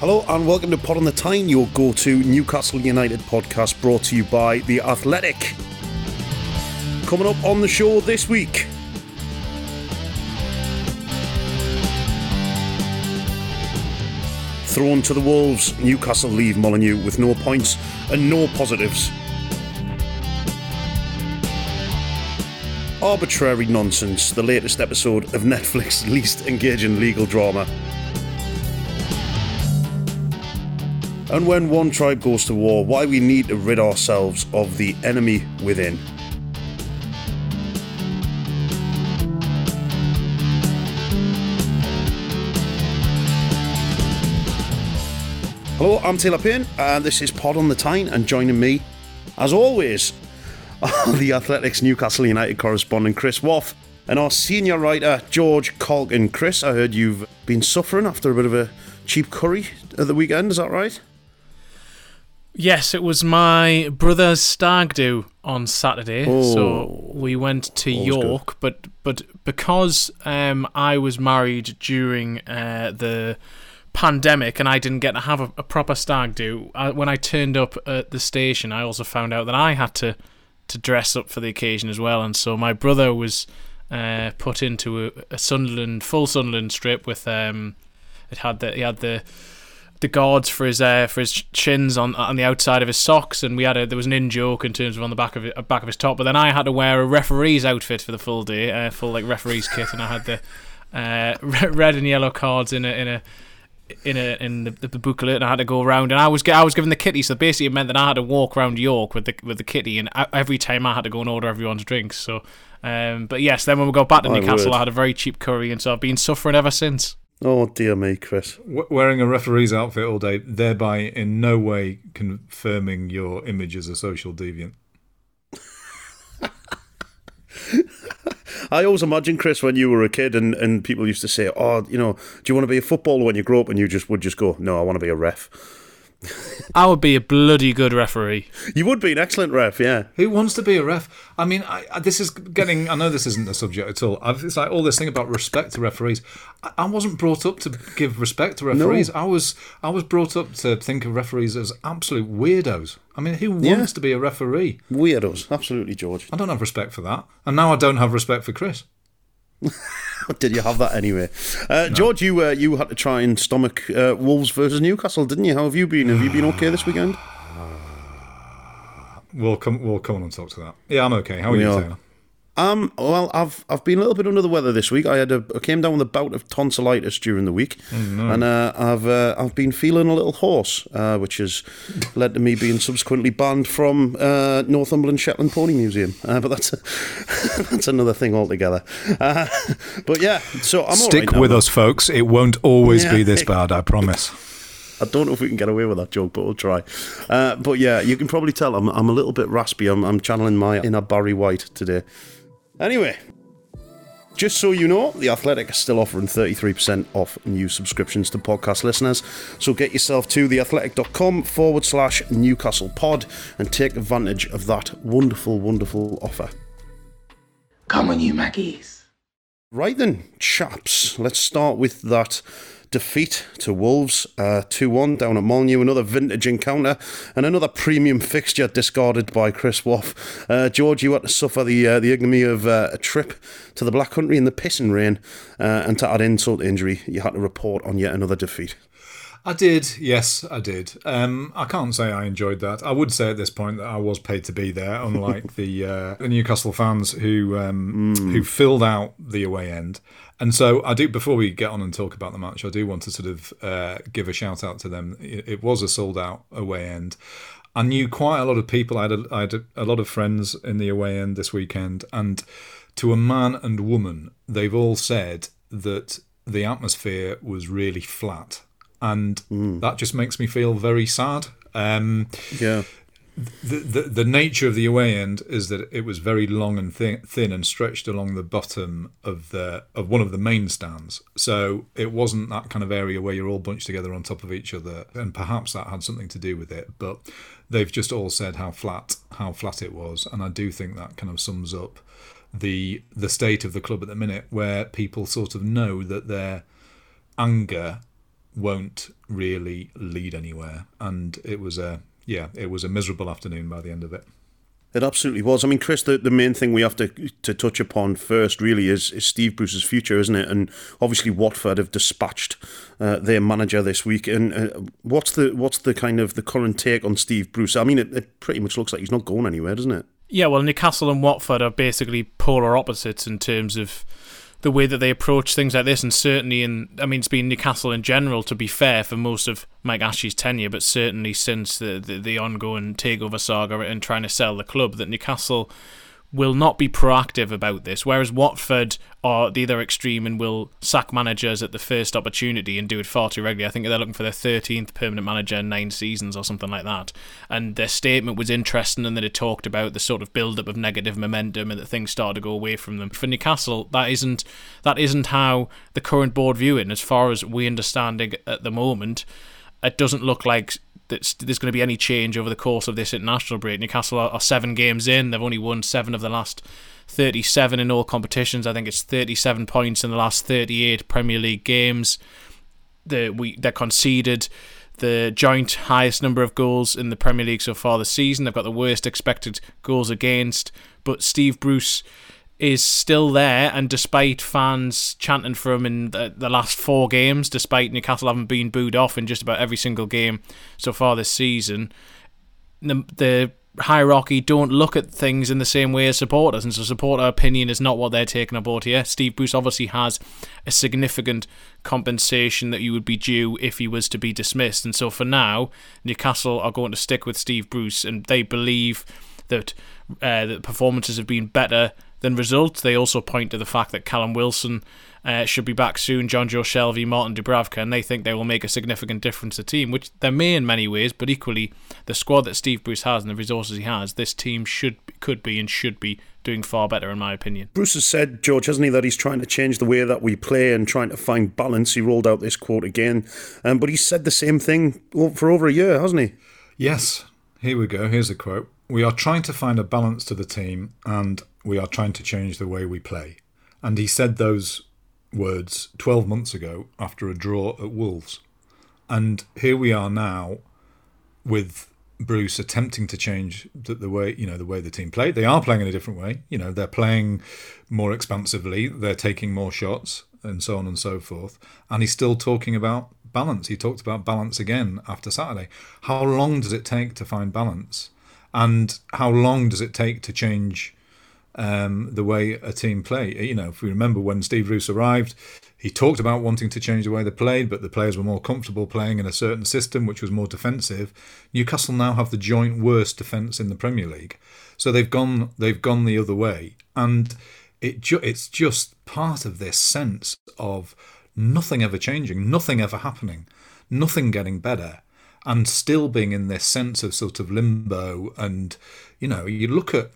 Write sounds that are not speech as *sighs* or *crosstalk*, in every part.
Hello and welcome to Pod on the Tyne, your go to Newcastle United podcast brought to you by The Athletic. Coming up on the show this week. Thrown to the Wolves, Newcastle leave Molineux with no points and no positives. Arbitrary Nonsense, the latest episode of Netflix's *laughs* least engaging legal drama. And when one tribe goes to war, why we need to rid ourselves of the enemy within. Hello, I'm Taylor Payne, and this is Pod on the Tyne, and joining me, as always, *laughs* the Athletics Newcastle United correspondent Chris Waugh and our senior writer George Caulkin. Chris, I heard you've been suffering after a bit of a cheap curry at the weekend, is that right? Yes, it was my brother's stag do on Saturday, Oh. so we went to York. But but because um, I was married during uh, the pandemic and I didn't get to have a, a proper stag do, I, when I turned up at the station, I also found out that I had to to dress up for the occasion as well, and so my brother was uh, put into a, a Sunderland full Sunderland strip with um, it had the he had the the guards for his uh, for his chins on on the outside of his socks, and we had a there was an in joke in terms of on the back of it, back of his top. But then I had to wear a referee's outfit for the full day, uh, full like referee's kit, and I had the uh, *laughs* red and yellow cards in a in a in a in the, the booklet, and I had to go around, and I was I was given the kitty, so basically it meant that I had to walk around York with the with the kitty, and every time I had to go and order everyone's drinks. So, um, but yes, then when we got back to Newcastle. I had a very cheap curry, and so I've been suffering ever since. Oh dear me, Chris. W- wearing a referee's outfit all day, thereby in no way confirming your image as a social deviant. I always imagine, Chris, when you were a kid and, and people used to say, Oh, you know, do you want to be a footballer when you grow up? And you just would just go, No, I want to be a ref. I would be a bloody good referee. You would be an excellent ref, yeah. Who wants to be a ref? I mean, I, I, this is getting. I know this isn't the subject at all. I've, it's like all this thing about respect to referees. I, I wasn't brought up to give respect to referees. I was. I was brought up to think of referees as absolute weirdos. I mean, who wants Yeah. to be a referee? Weirdos, absolutely, George. I don't have respect for that, and now I don't have respect for Chris. *laughs* Did you have that anyway? Uh, George, you uh, you had to try and stomach uh, Wolves versus Newcastle, didn't you? How have you been? Have you been okay this weekend? *sighs* We'll come. We'll come on and talk to that. Yeah, I'm okay. How are We you, are. Taylor? Um, well, I've I've been a little bit under the weather this week. I had a I came down with a bout of tonsillitis during the week, and uh, I've uh, I've been feeling a little hoarse, uh, which has *laughs* led to me being subsequently banned from uh, Northumberland Shetland Pony Museum. Uh, but that's *laughs* that's another thing altogether. Uh, but yeah, so I'm Stick right with man. us, folks. It won't always Yeah. be this bad. I promise. *laughs* I don't know if we can get away with that joke, but we'll try. Uh, but yeah, you can probably tell I'm, I'm a little bit raspy. I'm, I'm channeling my inner Barry White today. Anyway, Just so you know, The Athletic is still offering 33% off new subscriptions to podcast listeners. So get yourself to theathletic.com forward slash Newcastle pod and take advantage of that wonderful, wonderful offer. Come on, you Mackies. Right then, chaps, let's start with that defeat to Wolves, uh, 2 1 down at Molineux, another vintage encounter, and another premium fixture discarded by Chris Waugh. Uh, George, you had to suffer the uh, the ignominy of uh, a trip to the Black Country in the pissing rain, uh, and to add insult to injury, you had to report on yet another defeat. I did, yes, I did. Um, I can't say I enjoyed that. I would say at this point that I was paid to be there, unlike *laughs* the uh, the Newcastle fans who um, mm. who filled out the away end. And so I do. Before we get on and talk about the match, I do want to sort of uh, give a shout out to them. It, it, was a sold out away end. I knew quite a lot of people. I had, a, I had a, a lot of friends in the away end this weekend, and to a man and woman, they've all said that the atmosphere was really flat and mm. that just makes me feel very sad. Um, yeah. The, the, the nature of the away end is that it was very long and thin, thin and stretched along the bottom of the of one of the main stands. So it wasn't that kind of area where you're all bunched together on top of each other, and perhaps that had something to do with it. But they've just all said how flat how flat it was, and I do think that kind of sums up the the state of the club at the minute, where people sort of know that their anger won't really lead anywhere. And it was a yeah, it was a miserable afternoon by the end of it. It absolutely was. I mean, Chris, the, the main thing we have to to touch upon first really is, is Steve Bruce's future, isn't it? And obviously, Watford have dispatched uh, their manager this week. And uh, what's the what's the kind of the current take on Steve Bruce? I mean, it, it pretty much looks like he's not going anywhere, doesn't it? Yeah, well, Newcastle and Watford are basically polar opposites in terms of the way that they approach things like this, and certainly in, I mean, it's been Newcastle in general, to be fair, for most of Mike Ashley's tenure, but certainly since the, the, the ongoing takeover saga and trying to sell the club, that Newcastle will not be proactive about this, whereas Watford are the other extreme and will sack managers at the first opportunity and do it far too regularly. I think they're looking for their 13th permanent manager in nine seasons or something like that. And their statement was interesting and that it talked about the sort of build up of negative momentum and that things started to go away from them. For Newcastle, that isn't that isn't how the current board view it. And as far as we understand it at the moment, it doesn't look like there's going to be any change over the course of this international break. Newcastle are, are, seven games in; they've only won seven of the last 37 in all competitions. I think it's 37 points in the last 38 Premier League games. The we they conceded the joint highest number of goals in the Premier League so far this season. They've got the worst expected goals against, but Steve Bruce is still there, and despite fans chanting for him in the, the last four games, despite Newcastle having been booed off in just about every single game so far this season, the, the hierarchy don't look at things in the same way as supporters, and so supporter opinion is not what they're taking aboard here. Steve Bruce obviously has a significant compensation that you would be due if he was to be dismissed, and so for now, Newcastle are going to stick with Steve Bruce, and they believe that uh, the performances have been better than results. They also point to the fact that Callum Wilson uh, should be back soon, Jonjo Shelvey, Martin Dubravka, and they think they will make a significant difference to the team, which they may in many ways, but equally the squad that Steve Bruce has and the resources he has, this team should could be and should be doing far better in my opinion. Bruce has said, George, hasn't he, that he's trying to change the way that we play and trying to find balance. He rolled out this quote again, um, but he said the same thing for over a year, hasn't he? Yes. Here we go. Here's a quote. We are trying to find a balance to the team and we are trying to change the way we play. And he said those words 12 months ago after a draw at Wolves. And here we are now with Bruce attempting to change the, the, way you know the way the team played. They are playing in a different way. You know, they're playing more expansively. They're taking more shots and so on and so forth. And he's still talking about balance. He talked about balance again after Saturday. How long does it take to find balance? And how long does it take to change um, the way a team play. You know, if we remember when Steve Bruce arrived, he talked about wanting to change the way they played, but the players were more comfortable playing in a certain system which was more defensive. Newcastle now have the joint worst defence in the Premier League, so they've gone they've gone the other way, and it ju- it's just part of this sense of nothing ever changing, nothing ever happening, nothing getting better, and still being in this sense of sort of limbo. And you know, you look at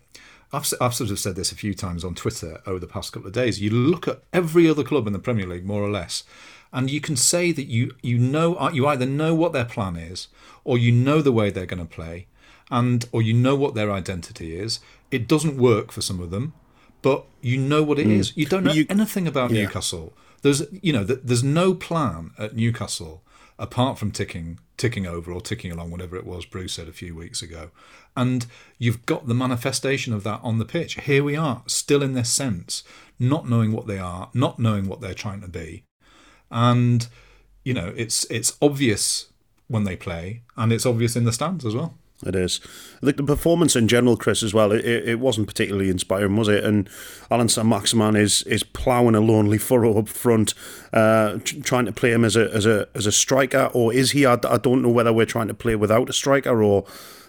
I've, I've sort of said this a few times on Twitter over the past couple of days. You look at every other club in the Premier League, more or less, and you can say that you you know uh, you either know what their plan is, or you know the way they're going to play, and or you know what their identity is. It doesn't work for some of them, but you know what it mm. is. You don't know you, anything about yeah. Newcastle. There's you know there's no plan at Newcastle apart from ticking ticking over or ticking along, whatever it was Bruce said a few weeks ago. And you've got the manifestation of that on the pitch. Here we are, still in this sense, not knowing what they are, not knowing what they're trying to be. And, you know, it's it's obvious when they play, and it's obvious in the stands as well. It is. Think the performance in general, Chris, as well, it, it wasn't particularly inspiring, was it? And Allan Saint-Maximin is is ploughing a lonely furrow up front, uh, trying to play him as a as a as a striker, or is he? I, I don't know whether we're trying to play without a striker or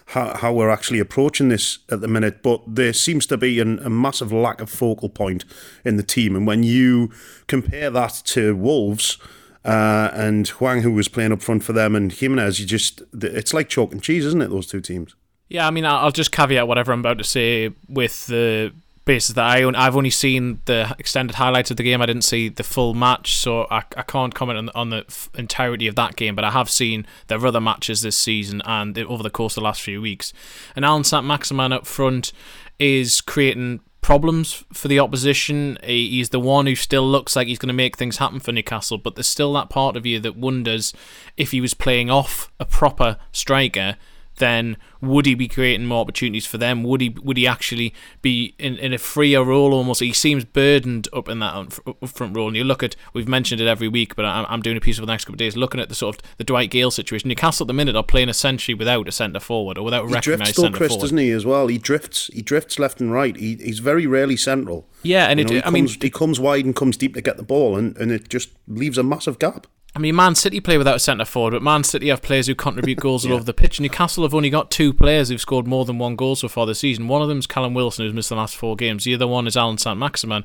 how, how we're actually approaching this at the minute. But there seems to be an, a massive lack of focal point in the team, and when you compare that to Wolves uh, and Hwang, who was playing up front for them, and Jimenez, you just it's like chalk and cheese, isn't it? Those two teams. Yeah, I mean, I'll just caveat whatever I'm about to say with the basis that I own, I've only seen the extended highlights of the game. I didn't see the full match, so I, I can't comment on, on the entirety of that game. But I have seen their other matches this season and over the course of the last few weeks. And Allan Saint-Maximin up front is creating problems for the opposition. He's the one who still looks like he's going to make things happen for Newcastle, but there's still that part of you that wonders if he was playing off a proper striker then would he be creating more opportunities for them? Would he would he actually be in, in a freer role almost? He seems burdened up in that front role. And you look at we've mentioned it every week, but I'm, I'm doing a piece for the next couple of days looking at the sort of the Dwight Gayle situation. Newcastle at the minute are playing essentially without a centre forward or without a recognised centre Chris, doesn't he? As well, he drifts. He drifts left and right. He, he's very rarely central. Yeah, and you it, know, I mean, he comes wide and comes deep to get the ball, and, and it just leaves a massive gap. I mean, Man City play without a centre forward, but Man City have players who contribute goals *laughs* yeah. all over the pitch. Newcastle have only got two players who've scored more than one goal so far this season. One of them is Callum Wilson, who's missed the last four games. The other one is Allan Saint-Maximin.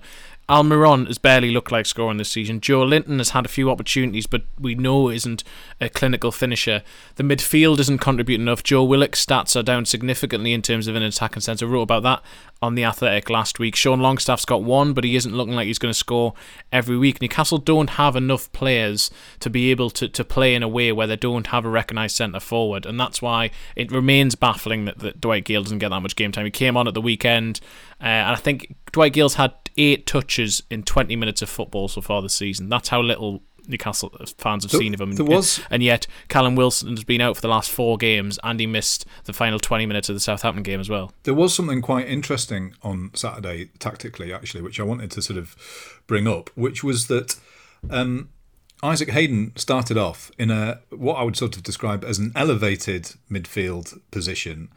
Almiron has barely looked like scoring this season. Joelinton has had a few opportunities, but we know isn't a clinical finisher. The midfield isn't contributing enough. Joe Willock's stats are down significantly in terms of an attacking centre. I wrote about that on the Athletic last week. Sean Longstaff's got one, but he isn't looking like he's going to score every week. Newcastle don't have enough players to be able to, to play in a way where they don't have a recognised centre forward, and that's why it remains baffling that, that Dwight Gayle doesn't get that much game time. He came on at the weekend, uh, and I think Dwight Gayle's had eight touches in 20 minutes of football so far this season. That's how little Newcastle fans have there, seen of him. There was, and yet Callum Wilson has been out for the last four games, and he missed the final 20 minutes of the Southampton game as well. There was something quite interesting on Saturday, tactically, actually, which I wanted to sort of bring up, which was that. Um, Isaac Hayden started off in a what I would sort of describe as an elevated midfield position,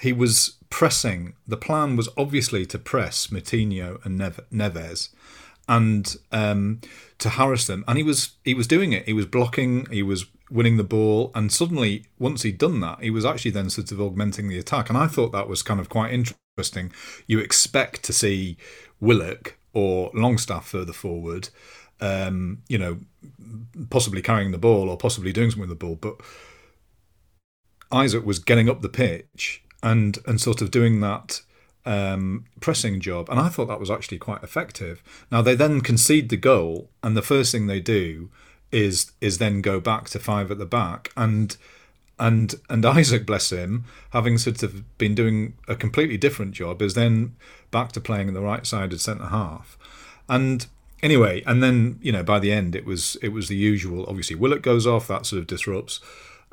he was pressing. The plan was obviously to press Moutinho and Neves, and um, to harass them. And he was he was doing it. He was blocking. He was winning the ball. And suddenly, once he'd done that, he was actually then sort of augmenting the attack. And I thought that was kind of quite interesting. You expect to see Willock or Longstaff further forward. Um, you know, possibly carrying the ball or possibly doing something with the ball, but Isaac was getting up the pitch and and sort of doing that um, pressing job, and I thought that was actually quite effective. Now they then concede the goal, and the first thing they do is is then go back to five at the back, and and and *laughs* Isaac, bless him, having sort of been doing a completely different job, is then back to playing in the right side sided centre half, and anyway, and then you know by the end it was it was the usual. Obviously, Willock goes off, that sort of disrupts.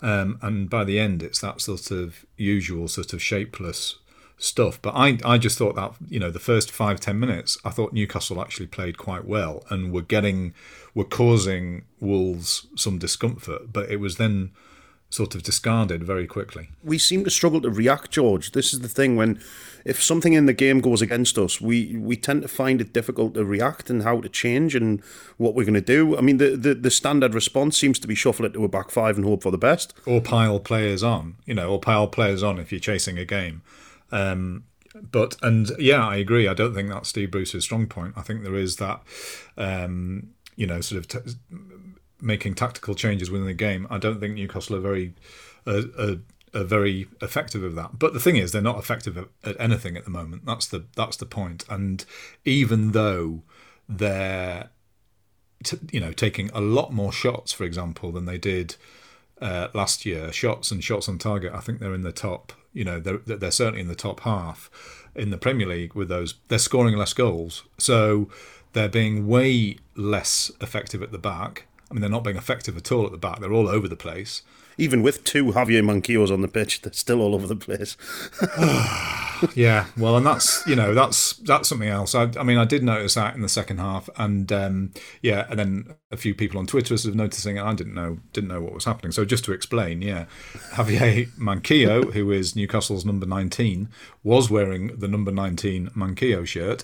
Um, and by the end, it's that sort of usual sort of shapeless stuff. But I, I just thought that you know the first five ten minutes, I thought Newcastle actually played quite well and were getting were causing Wolves some discomfort. But it was then sort of discarded very quickly. We seem to struggle to react, George. This is the thing when if something in the game goes against us, we we tend to find it difficult to react and how to change and what we're going to do. I mean, the, the, the standard response seems to be shuffle it to a back five and hope for the best, or pile players on. You know, or pile players on if you're chasing a game. Um, but and yeah, I agree. I don't think that's Steve Bruce's strong point. I think there is that. Um, you know, sort of t- making tactical changes within the game. I don't think Newcastle are very uh, uh, are very effective of that. But the thing is, they're not effective at, at anything at the moment. That's the that's the point. And even though they're t- you know taking a lot more shots, for example, than they did uh, last year, shots and shots on target, I think they're in the top. You know, they're they're certainly in the top half in the Premier League with those. They're scoring less goals, so they're being way less effective at the back. I mean, they're not being effective at all at the back. They're all over the place. Even with two Javier Manquillos on the pitch, they're still all over the place. *sighs* yeah, well, and that's you know that's that's something else. I, I mean, I did notice that in the second half, and um, yeah, and then a few people on Twitter sort of noticing it. I didn't know didn't know what was happening. So just to explain, yeah, Javier Manquillo, *laughs* who is Newcastle's number nineteen, was wearing the number nineteen Manquillo shirt.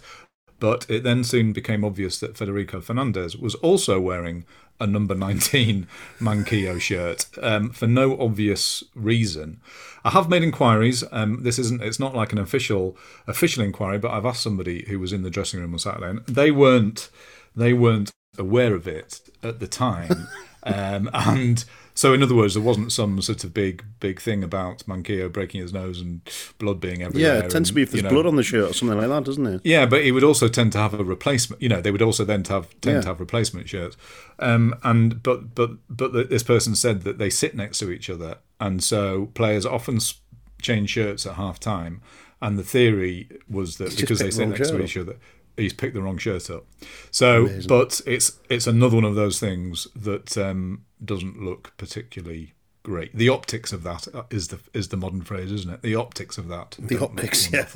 But it then soon became obvious that Federico Fernandez was also wearing a number 19 *laughs* Manquillo shirt um, for no obvious reason. I have made inquiries. Um, this isn't. It's not like an official official inquiry, but I've asked somebody who was in the dressing room on Saturday, and they weren't they weren't aware of it at the time. *laughs* um, and so, in other words, there wasn't some sort of big, big thing about Manquillo breaking his nose and blood being everywhere. Yeah, it tends and, to be if there's you know, blood on the shirt or something like that, doesn't it? Yeah, but he would also tend to have a replacement. You know, they would also then to have tend Yeah. to have replacement shirts. Um, and but but but the, this person said that they sit next to each other, and so players often change shirts at half time. And the theory was that just because they sit next to each other, he's picked the wrong shirt up. So, but it's it's another one of those things that um, doesn't look particularly great. The optics of that uh, the is the modern phrase, isn't it? The optics of that. The optics, yeah. *laughs*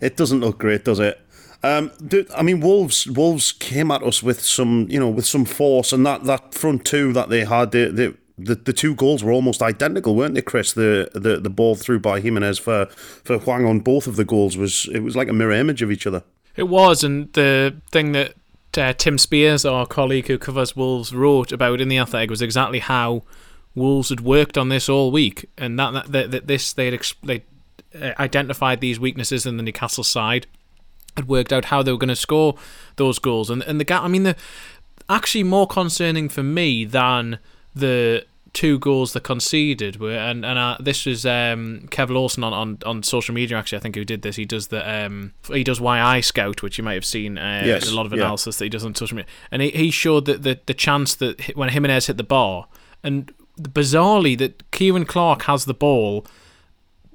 It doesn't look great, does it? Um, do, I mean, Wolves. Wolves came at us with some, you know, with some force, and that, that front two that they had, they, they, the the two goals were almost identical, weren't they, Chris? The the, the ball through by Jimenez for for Hwang on both of the goals was it was like a mirror image of each other. It was, and the thing that uh, Tim Spiers, our colleague who covers Wolves, wrote about in the Athletic was exactly how Wolves had worked on this all week, and that that, that, this they had they uh, identified these weaknesses in the Newcastle side, had worked out how they were going to score those goals, and and the gap. I mean, the actually more concerning for me than the two goals they conceded were and and uh, this was um Kev Lawson on, on on social media actually I think who did this he does the um he does YI Scout which you might have seen uh, Yes, a lot of yeah. analysis that he does on social media and he, he showed that the the chance that when Jimenez hit the bar and bizarrely that Ciaran Clark has the ball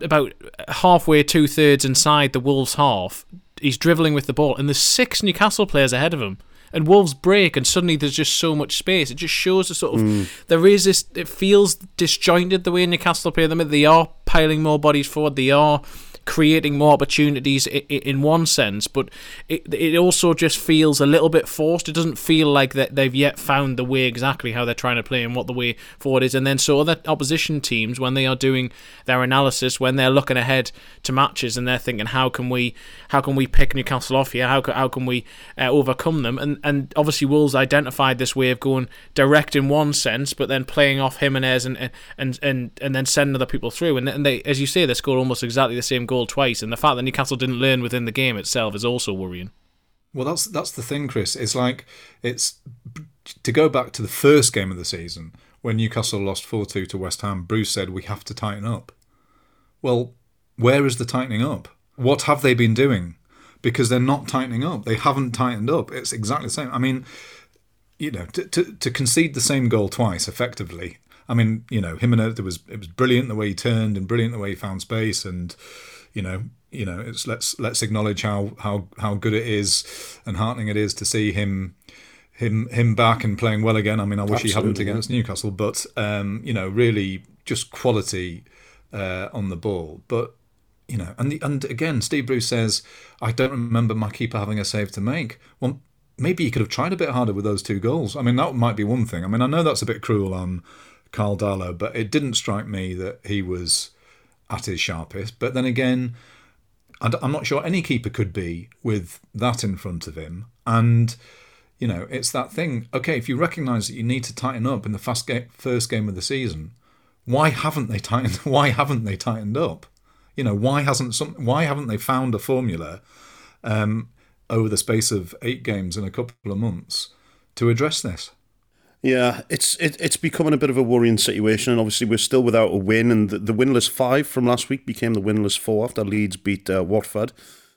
about halfway, two thirds inside the Wolves half. He's dribbling with the ball, and there's six Newcastle players ahead of him. And Wolves break, and suddenly there's just so much space. It just shows the sort of hmm. there is this. It feels disjointed the way Newcastle play them. They are piling more bodies forward. They are creating more opportunities in one sense, but it it also just feels a little bit forced. It doesn't feel like that they've yet found the way exactly how they're trying to play and what the way forward is. And then so other opposition teams, when they are doing their analysis, when they're looking ahead to matches and they're thinking, how can we how can we pick Newcastle off here? How can, how can we uh, overcome them? And and obviously Wolves identified this way of going direct in one sense, but then playing off Jimenez and and and and then sending other people through. And and they, as you say, they scored almost exactly the same goal twice. And the fact that Newcastle didn't learn within the game itself is also worrying. Well, that's that's the thing, Chris. It's like it's to go back to the first game of the season when Newcastle lost four two to West Ham. Bruce said we have to tighten up. Well, where is the tightening up? What have they been doing? Because they're not tightening up. They haven't tightened up. It's exactly the same. I mean, you know, to, to, to concede the same goal twice effectively. I mean, you know, Jimenez, it was it was brilliant the way he turned and brilliant the way he found space, and you know, you know, it's let's let's acknowledge how how how good it is and heartening it is to see him him him back and playing well again. I mean, I wish he hadn't against Newcastle, but um, you know, really just quality uh, on the ball. But you know, and the, and again, Steve Bruce says, I don't remember my keeper having a save to make. Well, maybe he could have tried a bit harder with those two goals. I mean, that might be one thing. I mean, I know that's a bit cruel on Carl Darlow, but it didn't strike me that he was at his sharpest. But then again, I'm not sure any keeper could be with that in front of him. And you know, it's that thing. Okay, if you recognise that you need to tighten up in the first game of the season, why haven't they tightened? *laughs* Why haven't they tightened up? You know, why hasn't some? Why haven't they found a formula um, over the space of eight games in a couple of months to address this? Yeah, it's it, it's becoming a bit of a worrying situation, and obviously we're still without a win. And the, the winless five from last week became the winless four after Leeds beat uh, Watford.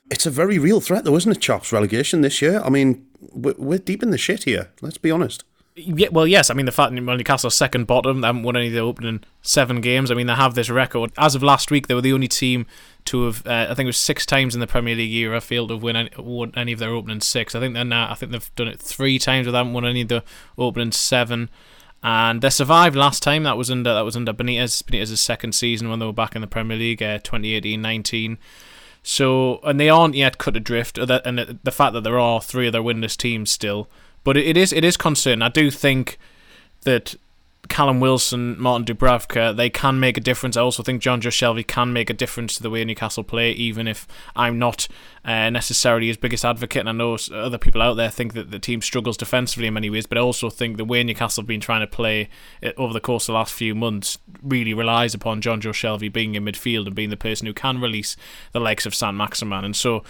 It's a very real threat, though, isn't it, Chops? Relegation this year. I mean, we're, we're deep in the shit here. Let's be honest. Yeah, well, yes. I mean, the fact that Newcastle second bottom, they haven't won any of the opening seven games. I mean, they have this record. As of last week, they were the only team to have, uh, I think it was six times in the Premier League era, failed to win any, won any of their opening six. I think they're now, I think they've done it three times, without won any of the opening seven. And they survived last time. That was under that was under Benitez. Benitez's second season when they were back in the Premier League, uh, 2018-19. So, and they aren't yet cut adrift, and the fact that there are three other winless teams still but it is it is concerning. I do think that Callum Wilson, Martin Dubravka, they can make a difference. I also think Jonjo Shelvey can make a difference to the way Newcastle play, even if I'm not uh, necessarily his biggest advocate. And I know other people out there think that the team struggles defensively in many ways, but I also think the way Newcastle have been trying to play over the course of the last few months really relies upon Jonjo Shelvey being in midfield and being the person who can release the likes of Saint-Maximin. And so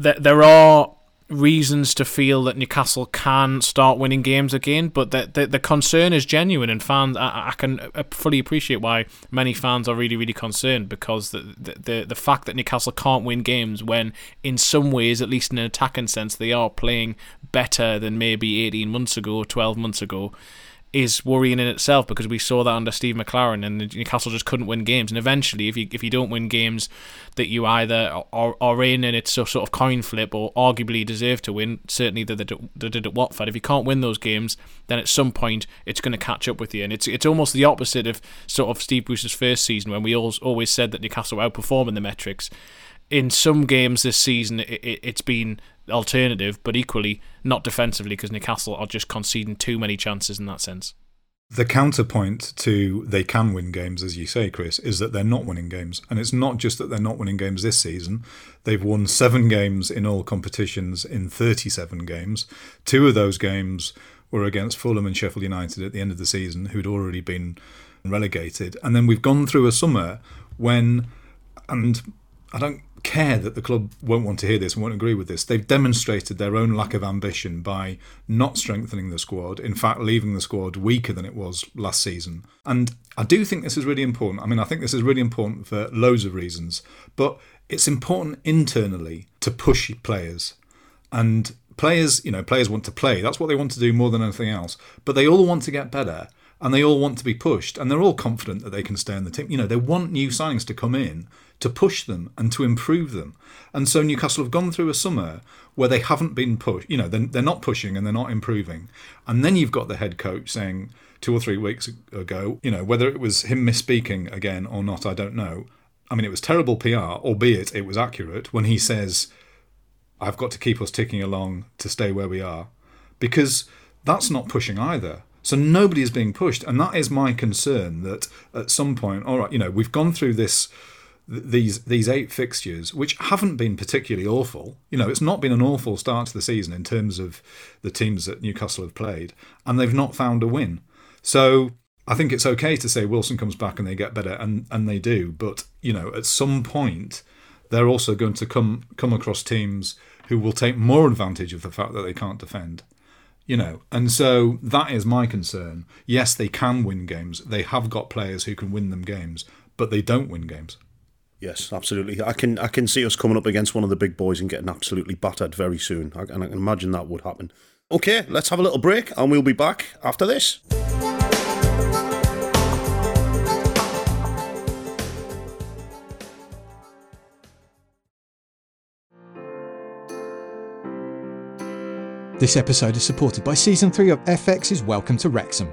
th- there are reasons to feel that Newcastle can start winning games again, but the the, the concern is genuine, and fans I, I, can fully appreciate why many fans are really really concerned because the, the the fact that Newcastle can't win games when in some ways, at least in an attacking sense, they are playing better than maybe 18 months ago, 12 months ago is worrying in itself because we saw that under Steve McClaren and Newcastle just couldn't win games. And eventually, if you if you don't win games that you either are, are in and it's a sort of coin flip or arguably deserve to win, certainly they, they, did at Watford. If you can't win those games, then at some point it's going to catch up with you. And it's it's almost the opposite of sort of Steve Bruce's first season when we always always said that Newcastle were outperforming the metrics. In some games this season, it, it's been alternative, but equally not defensively because Newcastle are just conceding too many chances in that sense. The counterpoint to they can win games, as you say, Chris, is that they're not winning games. And it's not just that they're not winning games this season. They've won seven games in all competitions in 37 games. Two of those games were against Fulham and Sheffield United at the end of the season, who'd already been relegated. And then we've gone through a summer when, and I don't care that the club won't want to hear this and won't agree with this. They've demonstrated their own lack of ambition by not strengthening the squad, in fact, leaving the squad weaker than it was last season. And I do think this is really important. I mean, I think this is really important for loads of reasons, but it's important internally to push players. And players, you know, players want to play. That's what they want to do more than anything else. But they all want to get better and they all want to be pushed and they're all confident that they can stay in the team. You know, they want new signings to come in to push them and to improve them. And so Newcastle have gone through a summer where they haven't been pushed. You know, they're, they're not pushing and they're not improving. And then you've got the head coach saying two or three weeks ago, you know, whether it was him misspeaking again or not, I don't know. I mean, it was terrible PR, albeit it was accurate, when he says, I've got to keep us ticking along to stay where we are. Because that's not pushing either. So nobody is being pushed. And that is my concern that at some point, all right, you know, we've gone through this these these eight fixtures, which haven't been particularly awful. You know, it's not been an awful start to the season in terms of the teams that Newcastle have played, and they've not found a win. So I think it's okay to say Wilson comes back and they get better, and and they do. But you know, at some point, they're also going to come come across teams who will take more advantage of the fact that they can't defend. You know, and so that is my concern. Yes, they can win games. They have got players who can win them games, but they don't win games. Yes, absolutely. I can I can see us coming up against one of the big boys and getting absolutely battered very soon. I, and I can imagine that would happen. Okay, let's have a little break and we'll be back after this. This episode is supported by Season 3 of FX's Welcome to Wrexham.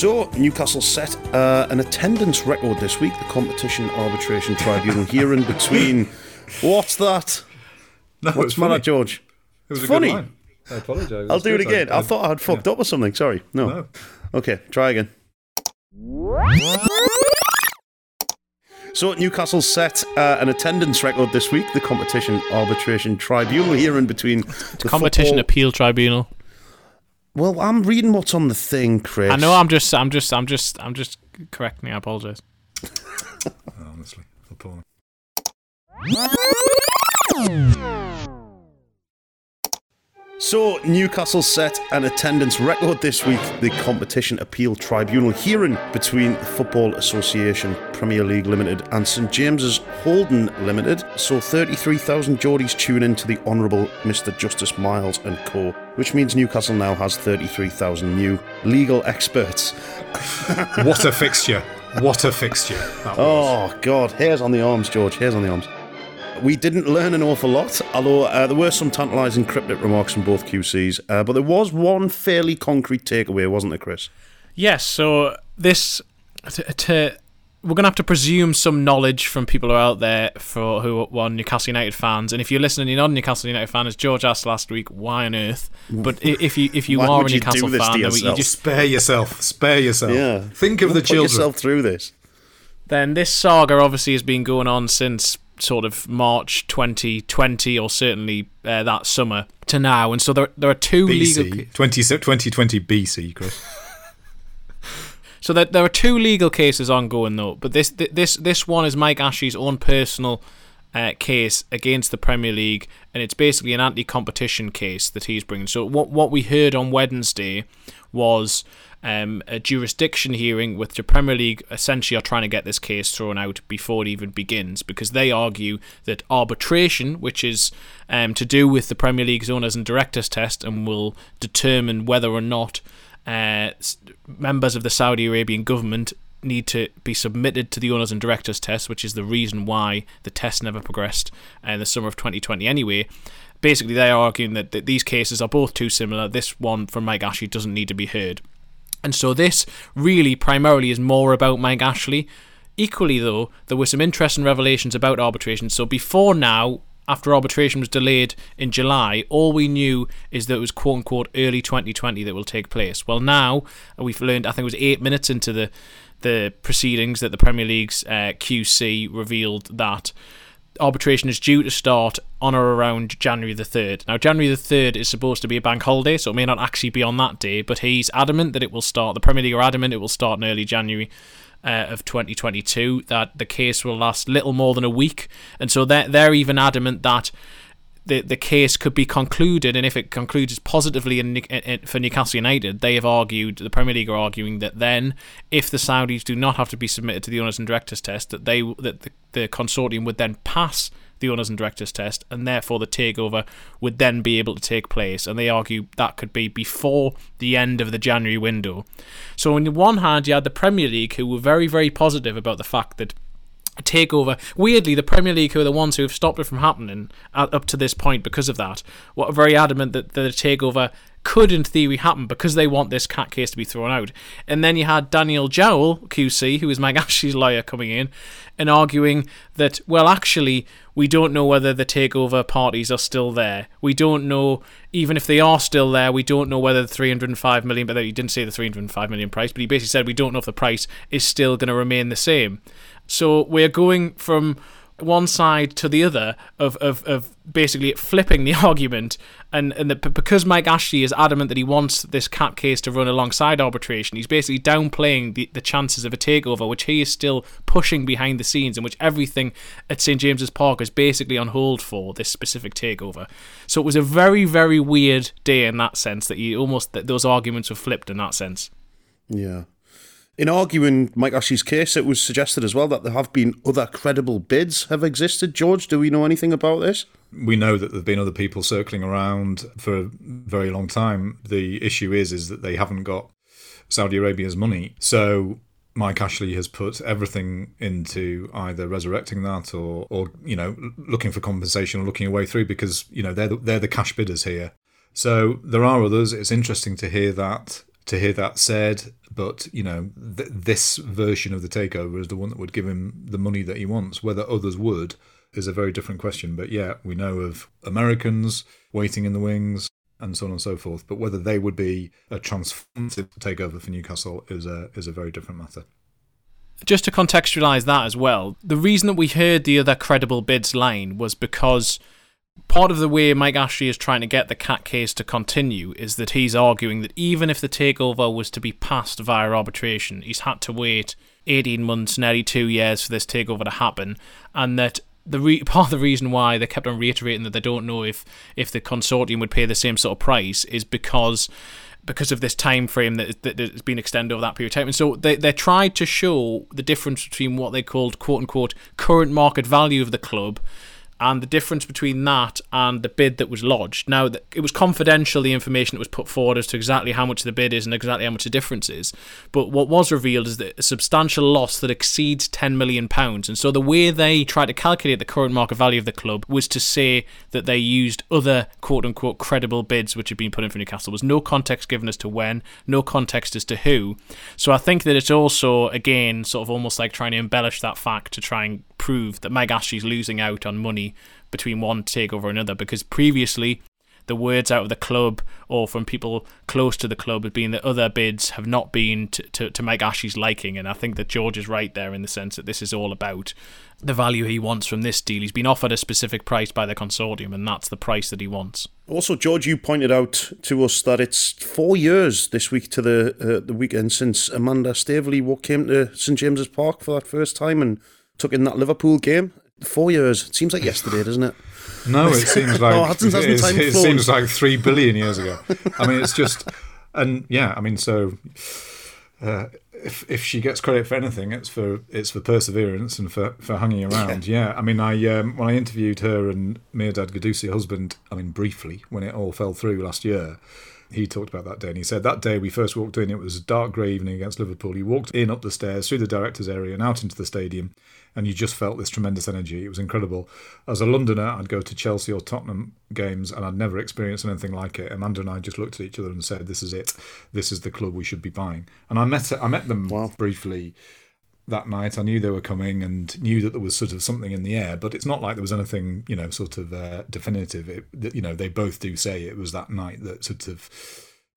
So, Newcastle set uh, an attendance record this week. The Competition Arbitration Tribunal *laughs* hearing between. What's that? No, What's it's the matter. George? It was a funny. good line. I apologise. I'll do it again. I, thought I had fucked up or something. Sorry. No. No. Okay, try again. So Newcastle set uh, an attendance record this week. The Competition Arbitration Tribunal hearing between the Competition football- Appeal Tribunal. Well, I'm reading what's on the thing, Chris. I know. I'm just. I'm just. I'm just. I'm just correcting. I apologize. *laughs* Honestly, appalling. So, Newcastle set an attendance record this week. The Competition Appeal Tribunal hearing between the Football Association, Premier League Limited, and St James's Holden Limited. saw 33,000 Geordies tune in to the Honourable Mr. Justice Miles and Co., which means Newcastle now has 33,000 new legal experts. What a fixture! What a fixture! That *laughs* oh, was. Oh, God. Hairs on the arms, George. Hairs on the arms. We didn't learn an awful lot, although uh, there were some tantalising cryptic remarks from both QCs. Uh, but there was one fairly concrete takeaway, wasn't there, Chris? Yes. So this. To, to, we're gonna have to presume some knowledge from people who are out there for who are Newcastle United fans. And if you're listening, you're not a Newcastle United fan, as George asked last week, why on earth? But if you if you are a you Newcastle to fan, then you just Spare yourself. Spare yourself. Yeah. Think of Don't the put children. yourself through this. then this saga obviously has been going on since sort of March 2020 or certainly uh, that summer to now and so there there are two legal BC. 20, 2020 BC, Chris. *laughs* so there, there are two legal cases ongoing though but this this this one is Mike Ashley's own personal uh, case against the Premier League and it's basically an anti-competition case that he's bringing so what what we heard on Wednesday was um, a jurisdiction hearing with the Premier League essentially are trying to get this case thrown out before it even begins because they argue that arbitration, which is um, to do with the Premier League's owners and directors test and will determine whether or not uh, members of the Saudi Arabian government need to be submitted to the owners and directors test, which is the reason why the test never progressed uh, in the summer of 2020 anyway. Basically, they are arguing that, that these cases are both too similar. This one from Mike Ashley doesn't need to be heard. And so this really primarily is more about Mike Ashley. Equally, though, there were some interesting revelations about arbitration. So before now, after arbitration was delayed in July, all we knew is that it was quote unquote early 2020 that will take place. Well, now we've learned, I think it was eight minutes into the the proceedings that the Premier League's uh, QC revealed that arbitration is due to start on or around January the 3rd. Now, January the 3rd is supposed to be a bank holiday, so it may not actually be on that day, but he's adamant that it will start. The Premier League are adamant it will start in early January. Uh, of 2022, that the case will last little more than a week, and so they're, they're even adamant that the the case could be concluded, and if it concludes positively in, in, eh, eh, for Newcastle United, they have argued the Premier League are arguing that then, if the Saudis do not have to be submitted to the owners and directors test, that they that the, the consortium would then pass the owners and directors test, and therefore the takeover would then be able to take place. And they argue that could be before the end of the January window. So on the one hand, you had the Premier League who were very very positive about the fact that takeover. Weirdly, the Premier League, who are the ones who have stopped it from happening up to this point because of that, were very adamant that the takeover could, in theory, happen because they want this CAT case to be thrown out. And then you had Daniel Jowell, QC, who is Mike Ashley's lawyer, coming in and arguing that, well, actually, we don't know whether the takeover parties are still there. We don't know, even if they are still there, we don't know whether the 305 million, but he didn't say the 305 million price, but he basically said we don't know if the price is still going to remain the same. So we're going from one side to the other of, of, of basically flipping the *laughs* argument and, and because Mike Ashley is adamant that he wants this CAT case to run alongside arbitration, he's basically downplaying the, the chances of a takeover, which he is still pushing behind the scenes, and which everything at St James's Park is basically on hold for this specific takeover. So it was a very, very weird day in that sense that you almost that those arguments were flipped in that sense. Yeah. In arguing Mike Ashley's case, it was suggested as well that there have been other credible bids have existed. George, do we know anything about this? We know that there've been other people circling around for a very long time. The issue is is that they haven't got Saudi Arabia's money. So Mike Ashley has put everything into either resurrecting that or, or you know, looking for compensation or looking a way through because you know they're the, they're the cash bidders here. So there are others. It's interesting to hear that to hear that said, but you know, th- this version of the takeover is the one that would give him the money that he wants. Whether others would is a very different question. But yeah, we know of Americans waiting in the wings and so on and so forth. But whether they would be a transformative takeover for Newcastle is a is a very different matter. Just to contextualize that as well, the reason that we heard the other credible bids line was because part of the way Mike Ashley is trying to get the CAT case to continue is that he's arguing that even if the takeover was to be passed via arbitration, he's had to wait 18 months, nearly two years for this takeover to happen, and that the re- *laughs* part of the reason why they kept on reiterating that they don't know if if the consortium would pay the same sort of price is because because of this time frame that, that has been extended over that period of time. And so they, they tried to show the difference between what they called quote unquote current market value of the club and the difference between that and the bid that was lodged. Now, it was confidential, the information that was put forward as to exactly how much the bid is and exactly how much the difference is. But what was revealed is that a substantial loss that exceeds £10 million. And so the way they tried to calculate the current market value of the club was to say that they used other quote unquote credible bids which had been put in for Newcastle. There was no context given as to when, no context as to who. So I think that it's also, again, sort of almost like trying to embellish that fact to try and prove that Mike Ashley's losing out on money between one takeover and another because previously the words out of the club or from people close to the club have been that other bids have not been to, to, to Mike Ashley's liking. And I think that George is right there in the sense that this is all about the value he wants from this deal. He's been offered a specific price by the consortium, and that's the price that he wants. Also, George, you pointed out to us that it's four years this week to the uh, the weekend since Amanda Staveley came to St James's Park for that first time and took in that Liverpool game. Four years. It seems like yesterday, doesn't it? No, it seems *laughs* like oh, hasn't, hasn't it, it seems like three billion years ago. I mean, it's just, and yeah, I mean, so uh, if if she gets credit for anything, it's for it's for perseverance and for, for hanging around. Yeah. yeah, I mean, I um, when I interviewed her and Mehrdad Ghodoussi, husband, I mean, briefly when it all fell through last year he talked about that day and he said that day we first walked in it was a dark grey evening against liverpool he walked in up the stairs through the directors area and out into the stadium and you just felt this tremendous energy it was incredible as a londoner i'd go to chelsea or tottenham games and i'd never experienced anything like it amanda and i just looked at each other and said this is it this is the club we should be buying and i met i met them wow. briefly that night. I knew they were coming and knew that there was sort of something in the air, but it's not like there was anything, you know, sort of uh, definitive. It, you know, they both do say it was that night that sort of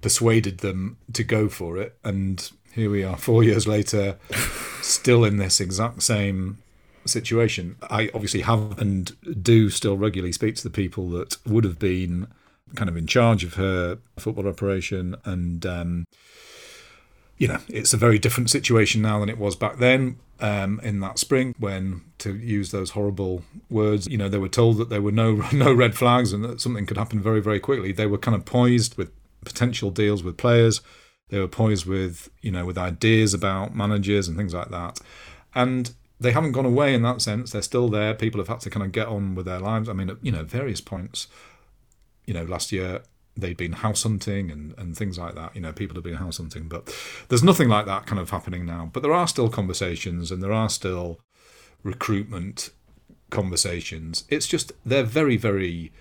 persuaded them to go for it. And here we are, four *laughs* years later, still in this exact same situation. I obviously have and do still regularly speak to the people that would have been kind of in charge of her football operation and. Um, you know, it's a very different situation now than it was back then um, in that spring when, to use those horrible words, you know, they were told that there were no *laughs* no red flags and that something could happen very very quickly. They were kind of poised with potential deals with players. They were poised with you know with ideas about managers and things like that, and they haven't gone away in that sense. They're still there. People have had to kind of get on with their lives. I mean, at, you know, various points. You know, last year they'd been house hunting and, and things like that. You know, people have been house hunting, but there's nothing like that kind of happening now. But there are still conversations and there are still recruitment conversations. It's just they're very, very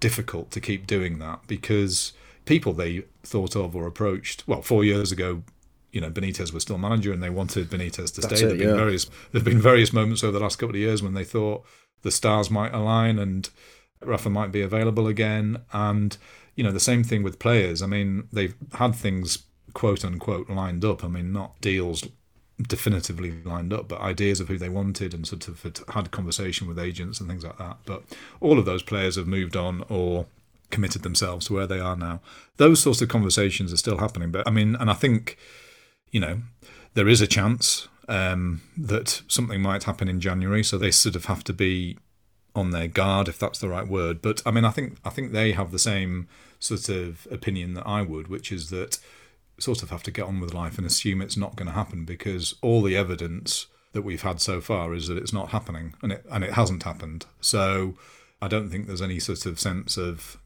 difficult to keep doing that because people they thought of or approached, well, four years ago, you know, Benitez was still manager and they wanted Benitez to That's stay. It, there've been various there've been various moments over the last couple of years when they thought the stars might align and Rafa might be available again. And you know, the same thing with players. I mean, they've had things quote unquote lined up. I mean, not deals definitively lined up, but ideas of who they wanted and sort of had conversation with agents and things like that. But all of those players have moved on or committed themselves to where they are now. Those sorts of conversations are still happening. But I mean, and I think, you know, there is a chance um, that something might happen in January. So they sort of have to be on their guard, if that's the right word. But I mean, I think I think they have the same sort of opinion that I would, which is that sort of have to get on with life and assume it's not going to happen because all the evidence that we've had so far is that it's not happening and it and it hasn't happened. So I don't think there's any sort of sense of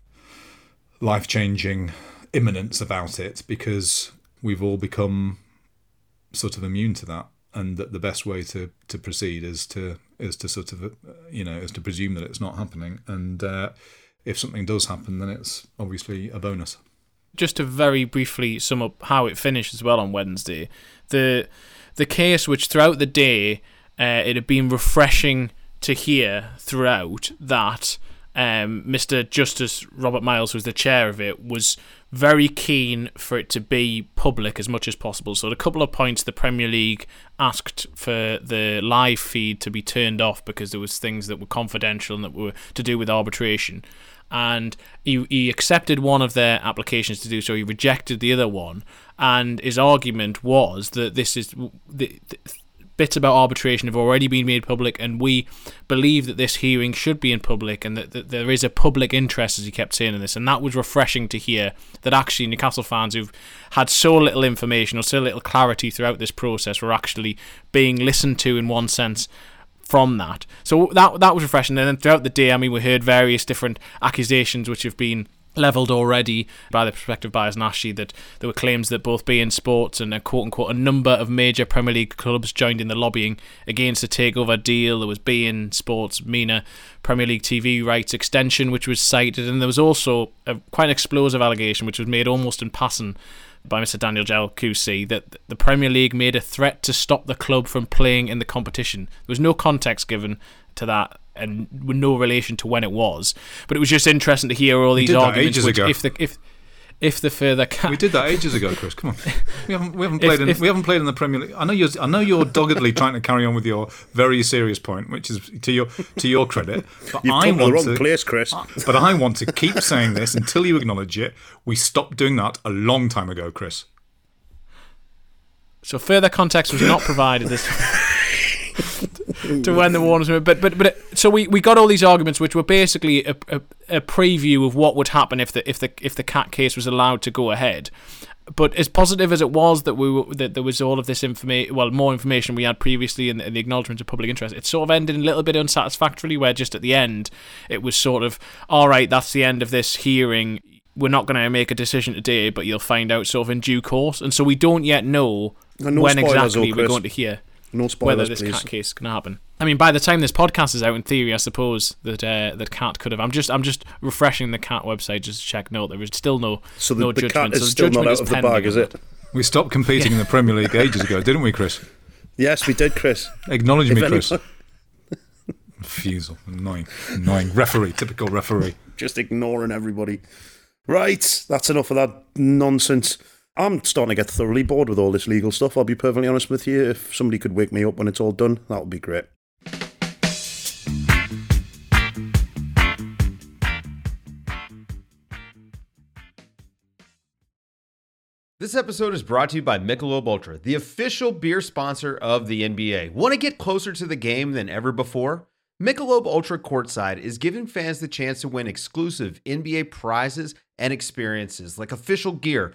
life changing imminence about it because we've all become sort of immune to that and that the best way to, to proceed is to is to sort of uh, you know is to presume that it's not happening and uh, if something does happen then it's obviously a bonus just to very briefly sum up how it finished as well on Wednesday the the case which throughout the day uh, it had been refreshing to hear throughout that um, Mr. Justice Robert Miles, who was the chair of it, was very keen for it to be public as much as possible. So, at a couple of points, the Premier League asked for the live feed to be turned off because there was things that were confidential and that were to do with arbitration. And he, he accepted one of their applications to do so. He rejected the other one, and his argument was that this is the, the bits about arbitration have already been made public, and we believe that this hearing should be in public and that, that, there is a public interest, as he kept saying in this. And that was refreshing to hear that actually Newcastle fans who've had so little information or so little clarity throughout this process were actually being listened to in one sense from that. So that that was refreshing. And then throughout the day, I mean, we heard various different accusations which have been levelled already by the prospective buyers Nashi that there were claims that both beIN Sports and uh, a quote unquote a number of major Premier League clubs joined in the lobbying against the takeover deal. There was beIN Sports, MENA, Premier League TV rights extension, which was cited, and there was also a quite an explosive allegation which was made almost in passing by Mr. Daniel Jowell that the Premier League made a threat to stop the club from playing in the competition. There was no context given to that and with no relation to when it was. But it was just interesting to hear all these arguments. Which, if the if if the further ca- we did that ages ago, Chris. Come on, *laughs* we haven't we haven't played if, in, if, we haven't played in the Premier League. I know you're I know you're doggedly *laughs* trying to carry on with your very serious point, which is to your to your credit. But You've I want the wrong to, place, Chris. But I want to keep saying this until you acknowledge it. We stopped doing that a long time ago, Chris. So further context was not provided. This. *laughs* to when the Warners were. But but but it, so we, we got all these arguments, which were basically a, a, a, preview of what would happen if the if the if the CAT case was allowed to go ahead. But as positive as it was that we were, that there was all of this information, well, more information we had previously in the, in the acknowledgement of public interest, it sort of ended a little bit unsatisfactorily. Where just at the end, it was sort of all right. That's the end of this hearing we're not going to make a decision today, but you'll find out sort of in due course. And so we don't yet know no when exactly we're going to hear. No spoilers, whether this please. CAT case can happen. I mean, by the time this podcast is out, in theory, I suppose that uh, that CAT could have. I'm just I'm just refreshing the CAT website just to check. No, there is still no so the, no the judgment. cat is so still not out of the bag, is it? We stopped competing in the Premier League ages ago, didn't we, Chris? Yes, we did, Chris. Acknowledge me, Chris. Refusal, annoying, annoying referee, typical referee. Just ignoring everybody. Right, that's enough of that nonsense. I'm starting to get thoroughly bored with all this legal stuff. I'll be perfectly honest with you. If somebody could wake me up when it's all done, that would be great. This episode is brought to you by Michelob Ultra, the official beer sponsor of the NBA. Want to get closer to the game than ever before? Michelob Ultra Courtside is giving fans the chance to win exclusive NBA prizes and experiences like official gear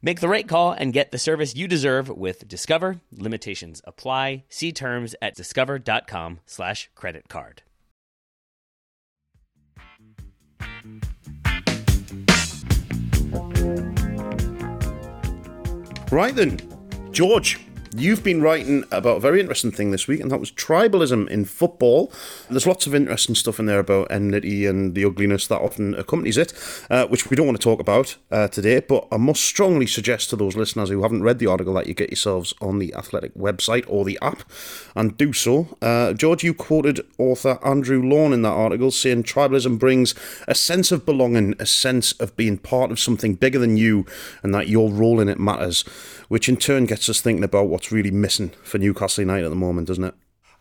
Make the right call and get the service you deserve with Discover. Limitations apply. See terms at discover.com slash credit card. Right then, George, You've been writing about a very interesting thing this week, and that was tribalism in football. There's lots of interesting stuff in there about enmity and the ugliness that often accompanies it, uh, which we don't want to talk about uh, today. But I must strongly suggest to those listeners who haven't read the article that you get yourselves on the Athletic website or the app and do so. Uh, George, you quoted author Andrew Lawn in that article saying tribalism brings a sense of belonging, a sense of being part of something bigger than you, and that your role in it matters, which in turn gets us thinking about what's really missing for Newcastle United at the moment, doesn't it?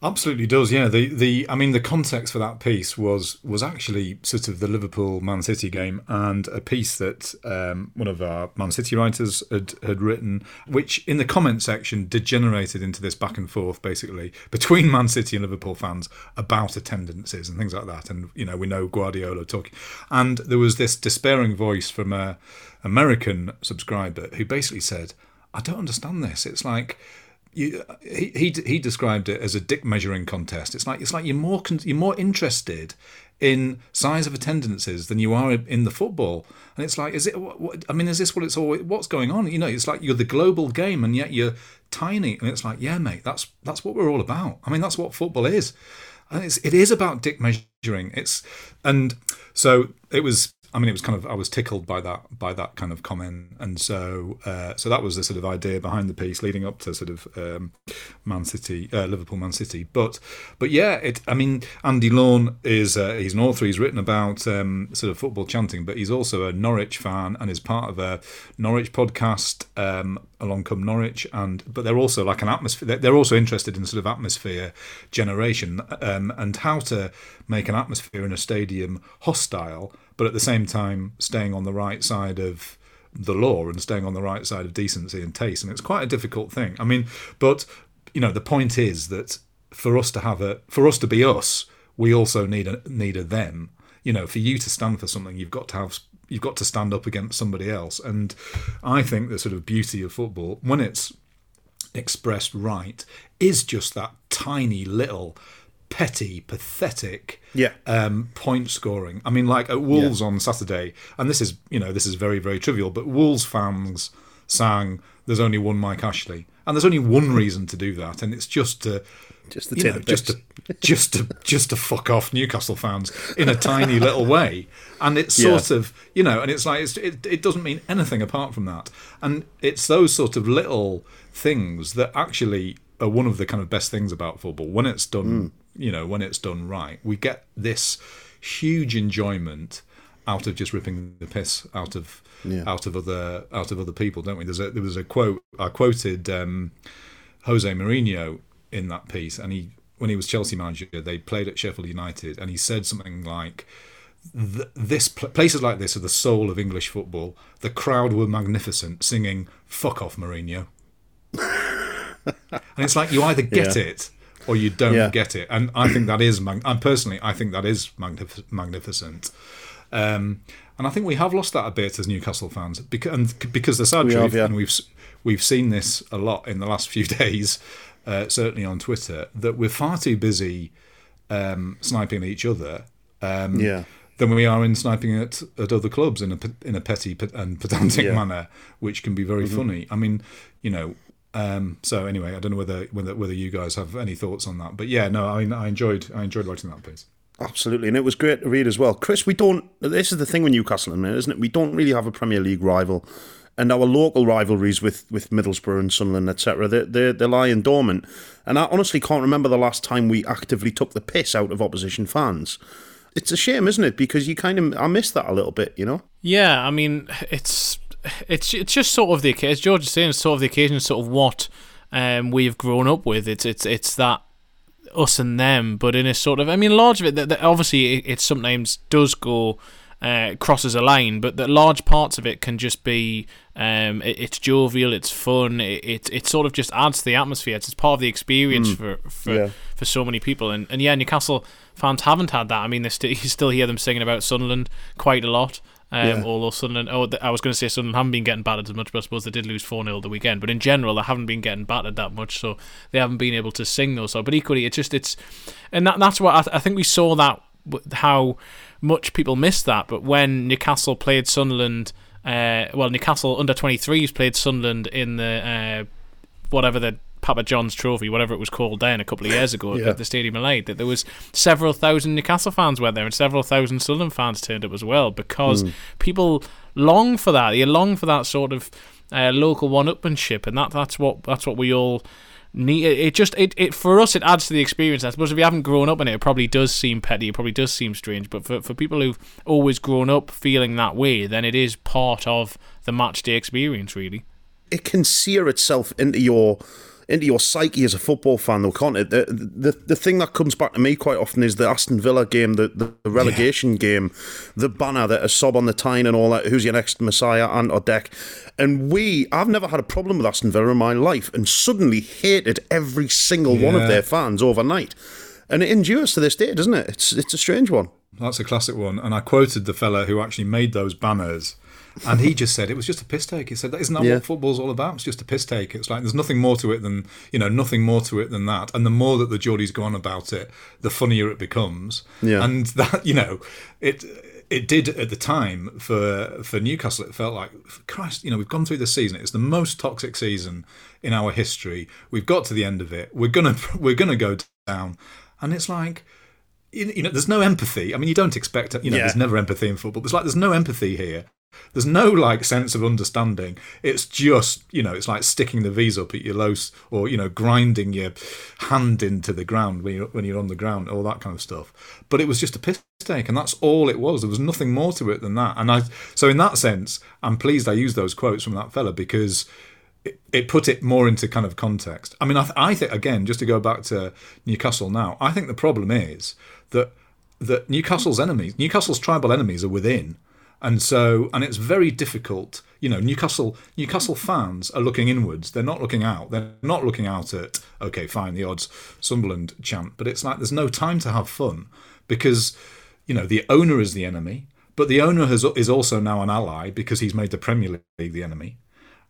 Absolutely does, yeah. The the I mean the context for that piece was was actually sort of the Liverpool Man City game and a piece that um, one of our Man City writers had had written, which in the comment section degenerated into this back and forth basically between Man City and Liverpool fans about attendances and things like that. And you know we know Guardiola talking, and there was this despairing voice from a American subscriber who basically said, "I don't understand this. It's like." you, he, he he described it as a dick measuring contest. It's like it's like you're more you're more interested in size of attendances than you are in the football. And it's like, is it? What, what, I mean, is this what it's all? What's going on? You know, it's like you're the global game, and yet you're tiny. And it's like, yeah, mate, that's that's what we're all about. I mean, that's what football is. And it's it is about dick measuring. It's and so it was I mean, it was kind of I was tickled by that by that kind of comment, and so uh, so that was the sort of idea behind the piece, leading up to sort of um, Man City, uh, Liverpool, Man City. But but yeah, it. I mean, Andy Lawn is uh, he's an author. He's written about um, sort of football chanting, but he's also a Norwich fan and is part of a Norwich podcast, um, Along Come Norwich, and but they're also like an atmosphere. They're also interested in sort of atmosphere generation um, and how to make an atmosphere in a stadium hostile but at the same time staying on the right side of the law and staying on the right side of decency and taste. And it's quite a difficult thing. I mean, but you know, the point is that for us to have a, for us to be us, we also need a need a them. You know, for you to stand for something, you've got to have you've got to stand up against somebody else. And I think the sort of beauty of football, when it's expressed right, is just that tiny little petty, pathetic yeah. um, point scoring. I mean, like at Wolves yeah. on Saturday, and this is you know this is very very trivial, but Wolves fans sang "There's only one Mike Ashley," and there's only one reason to do that, and it's just to just to know, just to *laughs* just to just to fuck off Newcastle fans in a tiny *laughs* little way, and it's sort yeah. of you know, and it's like it's, it it doesn't mean anything apart from that, and it's those sort of little things that actually are one of the kind of best things about football when it's done. Mm you know, when it's done right, we get this huge enjoyment out of just ripping the piss out of yeah. out of other out of other people, don't we? There's a there was a quote I quoted um, Jose Mourinho in that piece, and he when he was Chelsea manager, they played at Sheffield United, and he said something like. This places like this are the soul of English football. The crowd were magnificent, singing "fuck off, Mourinho," *laughs* and it's like you either get yeah. it or you don't yeah. get it. And I think that is, mag- and personally, I think that is magnif- magnificent. Um, and I think we have lost that a bit as Newcastle fans because, and because the sad we truth, have, yeah. and we've we've seen this a lot in the last *laughs* few days, uh, certainly on Twitter, that we're far too busy um, sniping at each other. Um, yeah. Than we are in sniping at, at other clubs in a in a petty and pedantic yeah. manner, which can be very mm-hmm. funny. I mean, you know, um, so anyway, I don't know whether, whether whether you guys have any thoughts on that, but yeah, no, I, I enjoyed I enjoyed writing that piece. Absolutely, and it was great to read as well. Chris, we don't. This is the thing with Newcastle, isn't it? We don't really have a Premier League rival, and our local rivalries with, with Middlesbrough and Sunderland, etc. They they they're lying dormant. And I honestly can't remember the last time we actively took the piss out of opposition fans. It's a shame, isn't it? Because you kind of I miss that a little bit, you know. Yeah, I mean, it's it's it's just sort of the as George is saying, it's sort of the occasion, sort of what um, we've grown up with. It's it's it's that us and them, but in a sort of I mean, large of it. That, that obviously, it, it, sometimes does go. Uh, crosses a line, but the large parts of it can just be um, it, it's jovial, it's fun, it, it, it sort of just adds to the atmosphere. It's, it's part of the experience mm. for for, yeah. for so many people, and and yeah, Newcastle fans haven't had that. I mean, st- *laughs* you still hear them singing about Sunderland quite a lot. Um, yeah. Although Sunderland, oh, I was going to say Sunderland haven't been getting battered as much, but I suppose they did lose 4 0 the weekend. But in general, they haven't been getting battered that much, so they haven't been able to sing those. So, but equally, it's just, it's, and that, that's what I, th- I think we saw that, how much people missed that. But when Newcastle played Sunderland, uh, well, Newcastle under 23s played Sunderland in the, uh, whatever the Papa John's Trophy, whatever it was called then a couple of years ago Yeah. at the Stadium of Light, that there was several thousand Newcastle fans went there and several thousand Southern fans turned up as well because Hmm. people long for that. They long for that sort of uh, local one-upmanship, and that that's what that's what we all need. It, it just it, it for us it adds to the experience. I suppose if you haven't grown up in it, it probably does seem petty. It probably does seem strange. But for for people who've always grown up feeling that way, then it is part of the match day experience, really. it can sear itself into your into your psyche as a football fan, though, can't it? The, the the thing that comes back to me quite often is the Aston Villa game, the, the, relegation game, the banner that a sob on the tyne and all that. Who's your next Messiah? Ant or Dec. And we, I've never had a problem with Aston Villa in my life, and suddenly hated every single one of their fans overnight. And it endures to this day, doesn't it? It's it's a strange one. That's a classic one. And I quoted the fella who actually made those banners. And he just said it was just a piss take. He said, "Isn't that Yeah. what football's all about? It's just a piss take. It's like there's nothing more to it than you know, nothing more to it than that. And the more that the Geordies go on about it, the funnier it becomes. Yeah. And that you know, it it did at the time for for Newcastle. It felt like Christ. You know, we've gone through the season. It's the most toxic season in our history. We've got to the end of it. We're gonna *laughs* we're gonna go down. And it's like you know, there's no empathy. I mean, you don't expect, you know, Yeah. there's never empathy in football. It's like, there's no empathy here. There's no like sense of understanding. It's just, you know, it's like sticking the V's up at your lows or, you know, grinding your hand into the ground when you're, when you're on the ground, all that kind of stuff. But it was just a piss take, and that's all it was. There was nothing more to it than that. And I, so in that sense, I'm pleased I used those quotes from that fella because it, it put it more into kind of context. I mean, I, th- I think again, just to go back to Newcastle now, I think the problem is that that Newcastle's enemies, Newcastle's tribal enemies, are within, and so and it's very difficult. You know, Newcastle Newcastle fans are looking inwards. They're not looking out. They're not looking out at okay, fine, the odds Sunderland chant, but it's like there's no time to have fun because you know the owner is the enemy, but the owner has is also now an ally because he's made the Premier League the enemy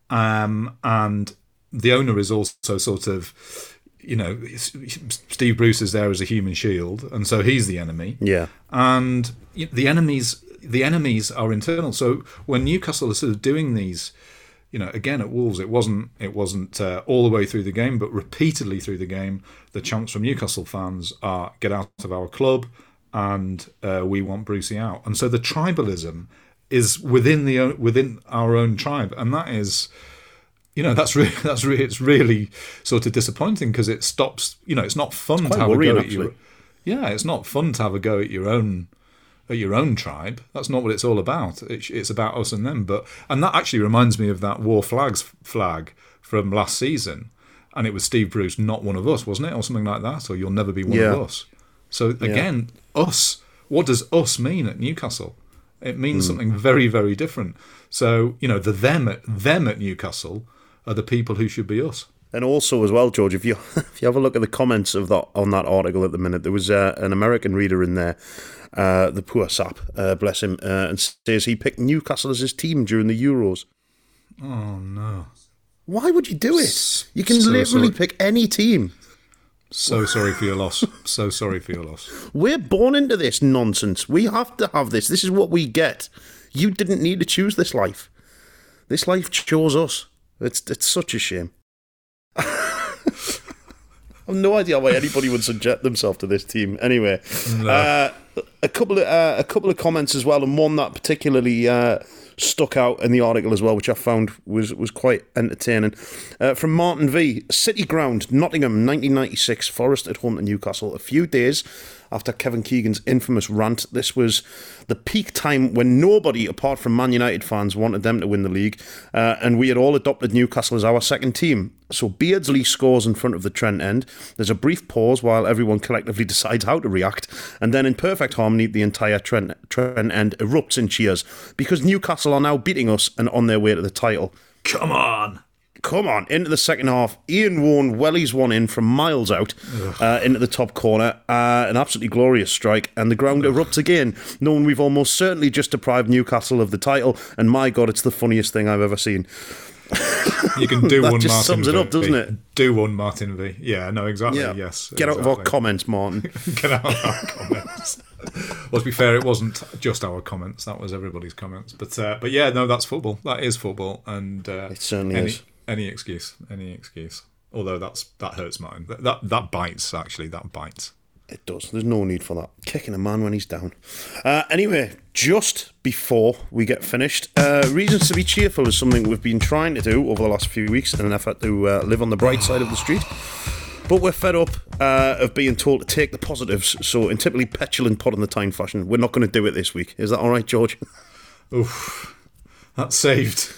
um, and the owner is also sort of, you know, Steve Bruce is there as a human shield, and so he's the enemy. Yeah. And the enemies, the enemies are internal. So when Newcastle is sort of doing these, you know, again at Wolves, it wasn't it wasn't uh, all the way through the game, but repeatedly through the game, the chants from Newcastle fans are "Get out of our club," and uh, "We want Brucey out." And so the tribalism is within the within our own tribe, and that is you know that's really *laughs* that's really it's really sort of disappointing because it stops you know it's not fun quite to have a go at your yeah it's not fun to have a go at your own your own tribe that's not what it's all about. It's, it's about us and them. But and that actually reminds me of that Wor Flags flag from last season. And it was Steve Bruce not one of us wasn't it? Or something like that. Or you'll never be one Yeah. of us. So again us. What does us mean at Newcastle? It means Hmm. something very very different. So you know the them at them at Newcastle are the people who should be us. And also, as well, George, if you *laughs* if you have a look at the comments of that on that article at the minute, there was uh, an American reader in there, uh, the poor sap, uh, bless him, uh, and says he picked Newcastle as his team during the Euros. Oh no! Why would you do it? You can so literally sorry. pick any team. So sorry for your loss. So sorry for your loss. We're born into this nonsense. We have to have this. This is what we get. You didn't need to choose this life. This life chose us. It's it's such a shame. I've no idea why anybody would subject themselves to this team. Anyway, uh, a couple of uh, a couple of comments as well, and one that particularly uh, stuck out in the article as well, which I found was was quite entertaining. Uh, from Martin V, City Ground, Nottingham, 1996, Forest at home to Newcastle. A few days after Kevin Keegan's infamous rant, this was the peak time when nobody, apart from Man United fans, wanted them to win the league, uh, and we had all adopted Newcastle as our second team. So Beardsley scores in front of the Trent end. There's a brief pause while everyone collectively *laughs* decides how to react, and then in perfect harmony, the entire Trent, Trent end erupts in cheers because Newcastle are now beating us and on their way to the title. Come on. Come on, into the second half. Ian Woan wellies one in from miles out uh, into the top corner. Uh, an absolutely glorious strike, and the ground erupts again, knowing we've almost certainly just deprived Newcastle of the title. And my God, it's the funniest thing I've ever seen. You can do *laughs* That one. just Martin sums it v. up, doesn't it? Do one, Martin V. Yeah, no, exactly. Yeah. Yes. Get out of our exactly. comments, Martin. *laughs* Get out of our comments. well, to be fair, it wasn't just our comments. That was everybody's comments. But uh, but yeah, no, that's football. That is football, and uh, It certainly any, is. Any excuse, any excuse. Although that's that hurts mine. That that, that bites actually. That bites. It does. There's no need for that. Kicking a man when he's down. Uh, anyway, just before we get finished, uh, reasons to be cheerful is something we've been trying to do over the last few weeks in an effort to uh, live on the bright side of the street. But we're fed up uh, of being told to take the positives. So, in typically petulant Pod in the Time fashion, we're not going to do it this week. Is that all right, George? Oof, that saved.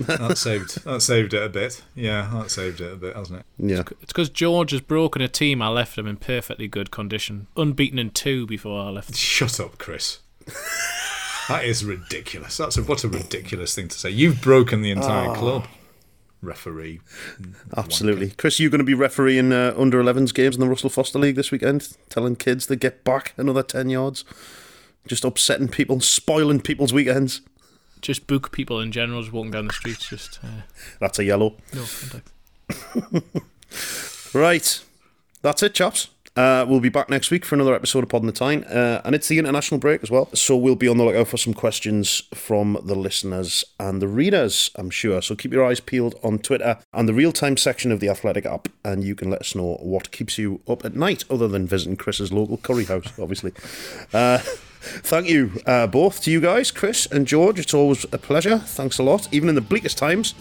That saved. That saved it a bit. Yeah, that saved it a bit, hasn't it? Yeah. It's because George has broken a team. I left them in perfectly good condition, unbeaten in two before I left. Shut up, Chris. that is ridiculous. That's a, what a ridiculous thing to say. You've broken the entire Oh. club. Referee. Absolutely. Chris, you're going to be refereeing uh, under 11s games in the Russell Foster League this weekend? Telling kids to get back another 10 yards? Just upsetting people, spoiling people's weekends? Just book people in general, just walking down the streets. Just uh, That's a yellow. no contact. *laughs* Right. That's it, chaps. Uh, we'll be back next week for another episode of Pod in the Time. Uh, and it's the international break as well. So we'll be on the lookout for some questions from the listeners and the readers, I'm sure. So keep your eyes peeled on Twitter and the real time section of the Athletic app. And you can let us know what keeps you up at night, other than visiting Chris's local curry house, obviously. Uh, *laughs* thank you uh, both to you guys, Chris and George. It's always a pleasure. Thanks a lot, even in the bleakest times.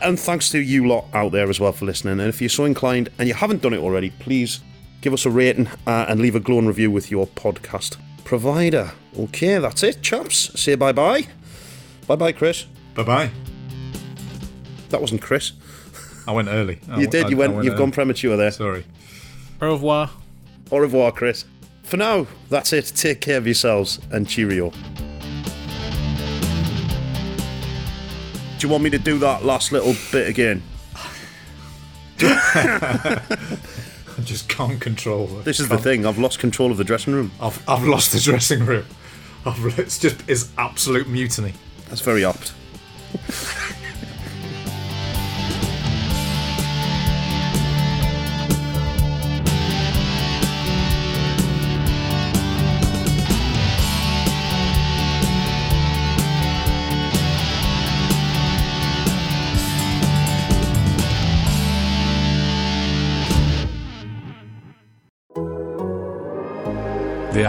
And thanks to you lot out there as well for listening. And if you're so inclined and you haven't done it already, please give us a rating uh, and leave a glowing review with your podcast provider. Okay, that's it, chaps. Say bye bye. Bye bye, Chris. Bye bye. That wasn't Chris. I went early. I- You did. I- You I went. You've early. gone premature there. Sorry. Au revoir. Au revoir, Chris. For now, that's it. Take care of yourselves and cheerio. Do you want me to do that last little bit again? *laughs* I just can't control. This is the thing. I've lost control of the dressing room. I've, I've lost the dressing room. I've, it's just it's absolute mutiny. That's very apt. *laughs*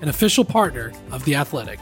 an official partner of The Athletic.